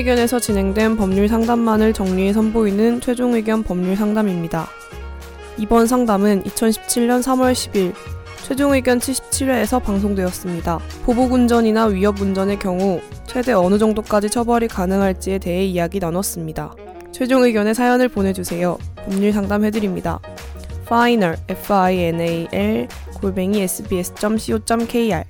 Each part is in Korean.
의견에서 진행된 법률 상담만을 정리해 선보이는 최종 의견 법률 상담입니다. 이번 상담은 2017년 3월 10일 최종 의견 77회에서 방송되었습니다. 보복 운전이나 위협 운전의 경우 최대 어느 정도까지 처벌이 가능할지에 대해 이야기 나눴습니다. 최종 의견의 사연을 보내주세요. 법률 상담해드립니다. final f-i-n-a-l 골뱅이 sbs.co.kr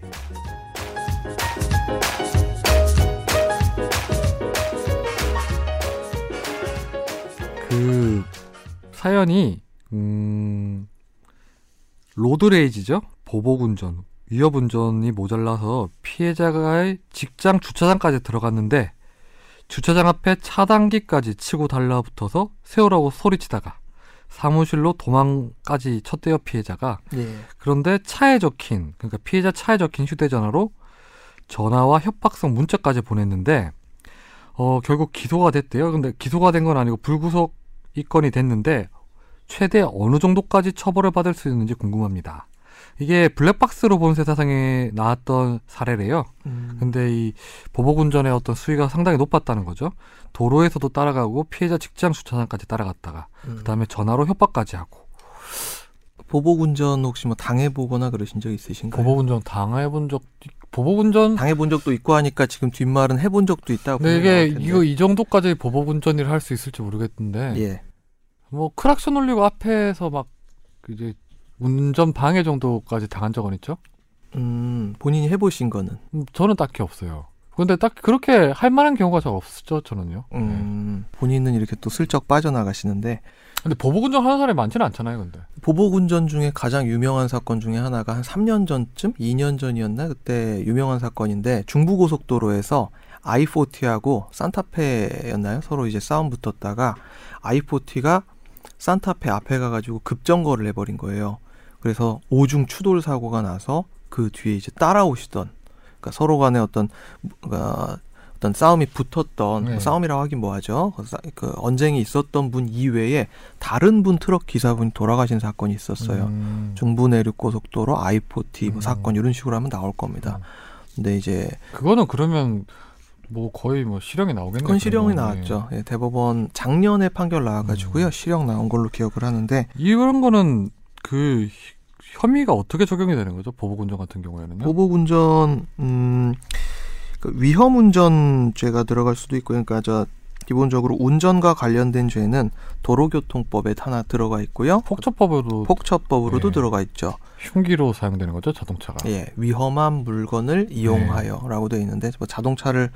그 사연이 음 로드레이지죠 보복운전 위협운전이 모자라서 피해자의 직장 주차장까지 들어갔는데 주차장 앞에 차단기까지 치고 달라붙어서 세우라고 소리치다가 사무실로 도망까지 쳤대요 피해자가 예. 그런데 차에 적힌 그러니까 피해자 차에 적힌 휴대전화로 전화와 협박성 문자까지 보냈는데 어 결국 기소가 됐대요. 근데 기소가 된 건 아니고 불구속 입건이 됐는데 최대 어느 정도까지 처벌을 받을 수 있는지 궁금합니다. 이게 블랙박스로 본 세상에 나왔던 사례래요. 음. 근데 이 보복운전의 어떤 수위가 상당히 높았다는 거죠. 도로에서도 따라가고 피해자 직장 주차장까지 따라갔다가 음. 그다음에 전화로 협박까지 하고 보복운전 혹시 뭐 당해보거나 그러신 적 있으신가요? 보복운전 당해본 적 보복운전 당해본 적도 있고 하니까 지금 뒷말은 해본 적도 있다고. 보면 이게. 이거 이 정도까지 보복운전을 할수 있을지 모르겠는데 예. 뭐 크락션 올리고 앞에서 막 이제 운전 방해 정도까지 당한 적은 있죠? 음, 본인이 해보신 거는. 음, 저는 딱히 없어요. 근데 딱 그렇게 할 만한 경우가 잘 없었죠, 저는요. 네. 음, 본인은 이렇게 또 슬쩍 빠져나가시는데 근데 보복운전 하는 사람이 많지는 않잖아요, 근데. 보복운전 중에 가장 유명한 사건 중에 하나가 한 3년 전쯤, 2년 전이었나 그때 유명한 사건인데 중부고속도로에서 i40하고 산타페였나요? 서로 이제 싸움 붙었다가 i40가 산타페 앞에 가가지고 급정거를 해버린 거예요. 그래서 오중 추돌 사고가 나서 그 뒤에 이제 따라오시던 그러니까 서로 간에 어떤 어, 어떤 싸움이 붙었던 네. 뭐 싸움이라고 하긴 뭐하죠. 그, 싸- 그 언쟁이 있었던 분 이외에 다른 분 트럭 기사분이 돌아가신 사건이 있었어요. 음, 중부 내륙 고속도로 I40 뭐 음. 사건 이런 식으로 하면 나올 겁니다. 음. 근데 이제 그거는 그러면 뭐 거의 뭐 실형이 나오겠네요. 그건 실형이. 나왔죠. 예, 대법원 작년에 판결 나와가지고요 음. 실형 나온 걸로 기억을 하는데 네. 이런 거는 그 혐의가 어떻게 적용이 되는 거죠? 보복운전 같은 경우에는요? 보복운전 음, 그 위험운전죄가 들어갈 수도 있고요. 그러니까 저 기본적으로 운전과 관련된 죄는 도로교통법에 하나 들어가 있고요. 폭처법으로 폭처법으로도 네. 들어가 있죠. 흉기로 사용되는 거죠, 자동차가. 예, 위험한 물건을 네. 이용하여라고 되어 있는데 뭐 자동차를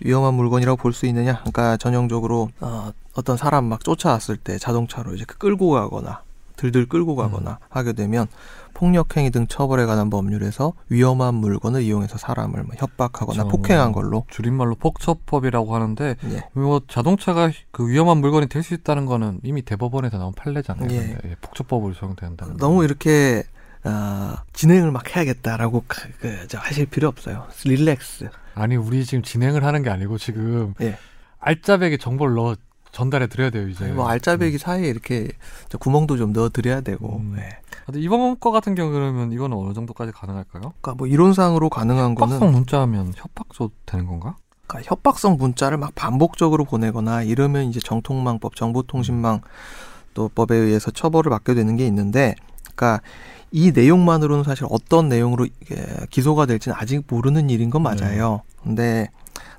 위험한 물건이라고 볼 수 있느냐? 그러니까 전형적으로 어, 어떤 사람 막 쫓아왔을 때 자동차로 이제 끌고 가거나 들들 끌고 가거나 음. 하게 되면 폭력행위 등 처벌에 관한 법률에서 위험한 물건을 이용해서 사람을 뭐 협박하거나. 폭행한 걸로 줄임말로 폭처법이라고 하는데 예, 뭐 자동차가 그 위험한 물건이 될 수 있다는 거는 이미 대법원에서 나온 판례잖아요. 예. 예, 폭처법으로 적용된다는. 너무 이렇게 어, 진행을 막 해야겠다라고 그, 그, 저 하실 필요 없어요. 릴렉스. 아니 우리 지금 진행을 하는 게 아니고 지금 예. 알짜배기 정보를 넣어 전달해 드려야 돼요 이제. 뭐 알짜배기 사이에 이렇게 저 구멍도 좀 넣어 드려야 되고. 음. 예. 근데 이번 거 같은 경우 그러면 이거는 어느 정도까지 가능할까요? 그러니까 뭐 이론상으로 가능한 거는 협박성 문자하면 협박도 되는 건가? 그러니까 협박성 문자를 막 반복적으로 보내거나 이러면 이제 정통망법, 정보통신망 또 법에 의해서 처벌을 받게 되는 게 있는데, 그러니까 이 내용만으로는 사실 어떤 내용으로 기소가 될지는 아직 모르는 일인 건 맞아요. 근데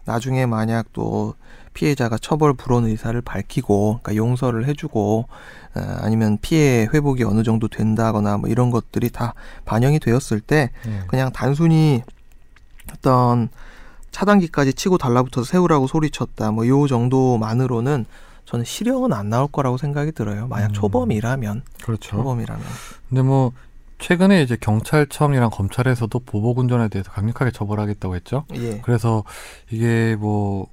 나중에 만약 또 피해자가 처벌 불원 의사를 밝히고, 그러니까 용서를 해주고, 어, 아니면 피해 회복이 어느 정도 된다거나 뭐 이런 것들이 다 반영이 되었을 때 예. 그냥 단순히 어떤 차단기까지 치고 달라붙어서 세우라고 소리쳤다 뭐 요 정도만으로는 저는 실형은 안 나올 거라고 생각이 들어요. 만약 음. 초범이라면 그렇죠. 초범이라면 근데 뭐 최근에 이제 경찰청이랑 검찰에서도 보복 운전에 대해서 강력하게 처벌하겠다고 했죠. 예 그래서 이게 뭐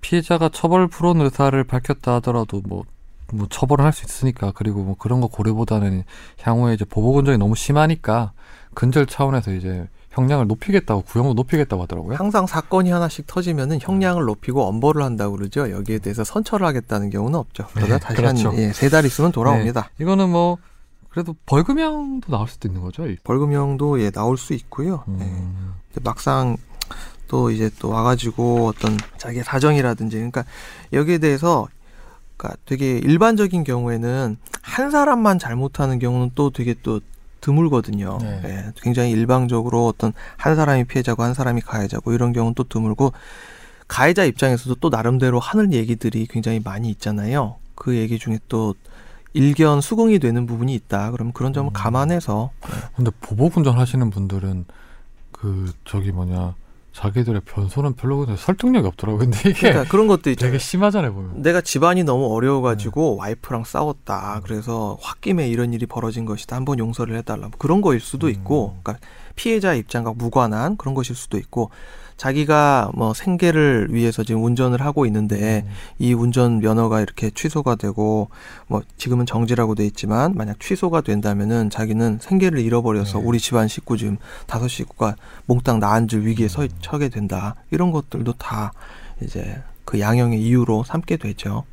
피해자가 처벌 불원 의사를 밝혔다 하더라도 뭐, 뭐 처벌을 할 수 있으니까 그리고 뭐 그런 거 고려보다는 향후에 이제 보복 운전이 너무 심하니까 근절 차원에서 이제 형량을 높이겠다고 구형을 높이겠다고 하더라고요. 항상 사건이 하나씩 터지면은 형량을 높이고 엄벌을 한다고 그러죠. 여기에 대해서 선처를 하겠다는 경우는 없죠. 그러다 네, 다시 그렇죠. 한세달 있으면 돌아옵니다. 이거는 뭐 그래도 벌금형도 나올 수도 있는 거죠. 이- 벌금형도 예 나올 수 있고요. 예. 음, 근데 막상 또 이제 또 와가지고 어떤 자기의 사정이라든지 그러니까 여기에 대해서 그러니까 되게 일반적인 경우에는 한 사람만 잘못하는 경우는 또 되게 또 드물거든요. 네. 예, 굉장히 일방적으로 어떤 한 사람이 피해자고 한 사람이 가해자고 이런 경우는 또 드물고 가해자 입장에서도 또 나름대로 하는 얘기들이 굉장히 많이 있잖아요. 그 얘기 중에 또 일견 수긍이 되는 부분이 있다. 그럼 그런 점을 음. 감안해서 근데 보복 운전 하시는 분들은 그 저기 뭐냐 자기들의 변소는 별로 설득력이 없더라고요. 근데 이게 그러니까 그런 것도 있잖아요. 되게 심하잖아요 보면. 내가 집안이 너무 어려워가지고 네. 와이프랑 싸웠다. 그래서 홧김에 이런 일이 벌어진 것이다. 한번 용서를 해달라. 뭐 그런 거일 수도 있고, 음. 그러니까 피해자 입장과 무관한 그런 것일 수도 있고, 자기가 뭐 생계를 위해서 지금 운전을 하고 있는데 음. 이 운전 면허가 이렇게 취소가 되고 뭐 지금은 정지라고 돼 있지만 만약 취소가 된다면은 자기는 생계를 잃어버려서 네. 우리 집안 식구 지금 다섯 식구가 몽땅 나앉을 위기에 서, 음. 처게 된다. 이런 것들도 다 이제 그 양형의 이유로 삼게 되죠.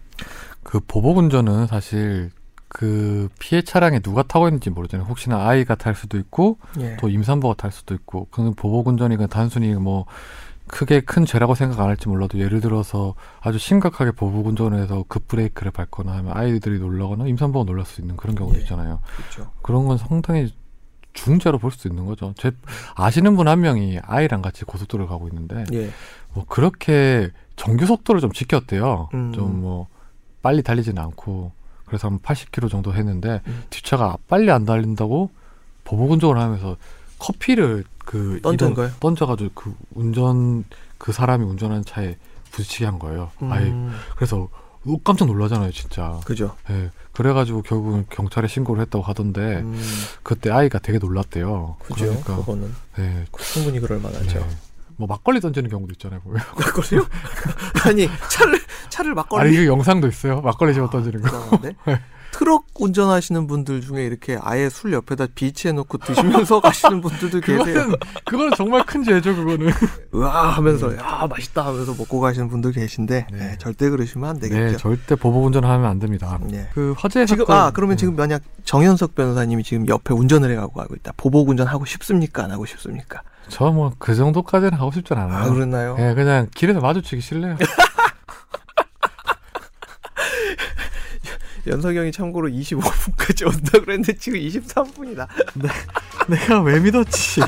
그 보복 운전은 사실 그 피해 차량에 누가 타고 있는지 모르잖아요. 혹시나 아이가 탈 수도 있고 예. 또 임산부가 탈 수도 있고 그건 보복 운전이 그 단순히 뭐 크게 큰 죄라고 생각 안 할지 몰라도 예를 들어서 아주 심각하게 보복 운전을 해서 급브레이크를 밟거나 하면 아이들이 놀라거나 임산부가 놀랄 수 있는 그런 경우도 예. 있잖아요. 그렇죠. 그런 건 상당히 중죄로 볼 수 있는 거죠. 제 아시는 분 한 명이 아이랑 같이 고속도로를 가고 있는데 예. 뭐 그렇게 정규 속도를 좀 지켰대요. 음. 좀뭐 빨리 달리지는 않고 그래서 한 80km 정도 했는데 음. 뒷차가 빨리 안 달린다고 보복 운전을 하면서 커피를 그 거예요? 던져가지고 그 운전 그 사람이 운전하는 차에 부딪히게 한 거예요. 아예 음, 그래서 깜짝 놀라잖아요, 진짜. 그죠. 예. 그래가지고 결국은 경찰에 신고를 했다고 하던데 음, 그때 아이가 되게 놀랐대요. 그죠. 그러니까 그거는 네. 충분히 그럴 만하죠. 네. 뭐 막걸리 던지는 경우도 있잖아요, 보면. 막걸리요? 아니 차를 차를 막걸리 아니 그 영상도 있어요. 막걸리 집어 던지는 거. 이상한데? 트럭 운전하시는 분들 중에 이렇게 아예 술 옆에다 비치해놓고 드시면서 가시는 분들도 계세요. 그거는 그거는 정말 큰 죄죠, 그거는. 으아 하면서 야 맛있다 하면서 먹고 가시는 분들 계신데 네. 네, 절대 그러시면 안 네, 되겠죠. 절대 보복 운전하면 안 됩니다. 네. 그 화재 지금 사건 아 그러면 네. 지금 만약 정현석 변호사님이 지금 옆에 운전을 해가고 가고 있다. 보복 운전 하고 싶습니까? 안 하고 싶습니까? 저 뭐 그 정도까지는 하고 싶진 않아요. 아 그랬나요? 예, 그냥 길에서 마주치기 싫네요. 연석이 형이 참고로 25분까지 온다 그랬는데 지금 23분이다. 내가 왜 믿었지?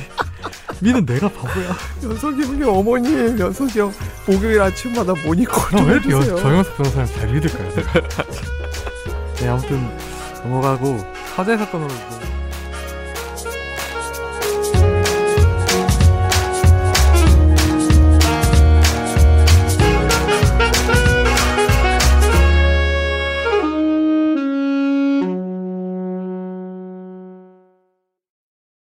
믿은 내가 바보야. 연석이 형이 어머니 연석이 형 목요일 아침마다 모니터 나좀 해주세요. 정영석 변호사님 잘 믿을까요? 네, 아무튼 넘어가고 화재 사건으로 뭐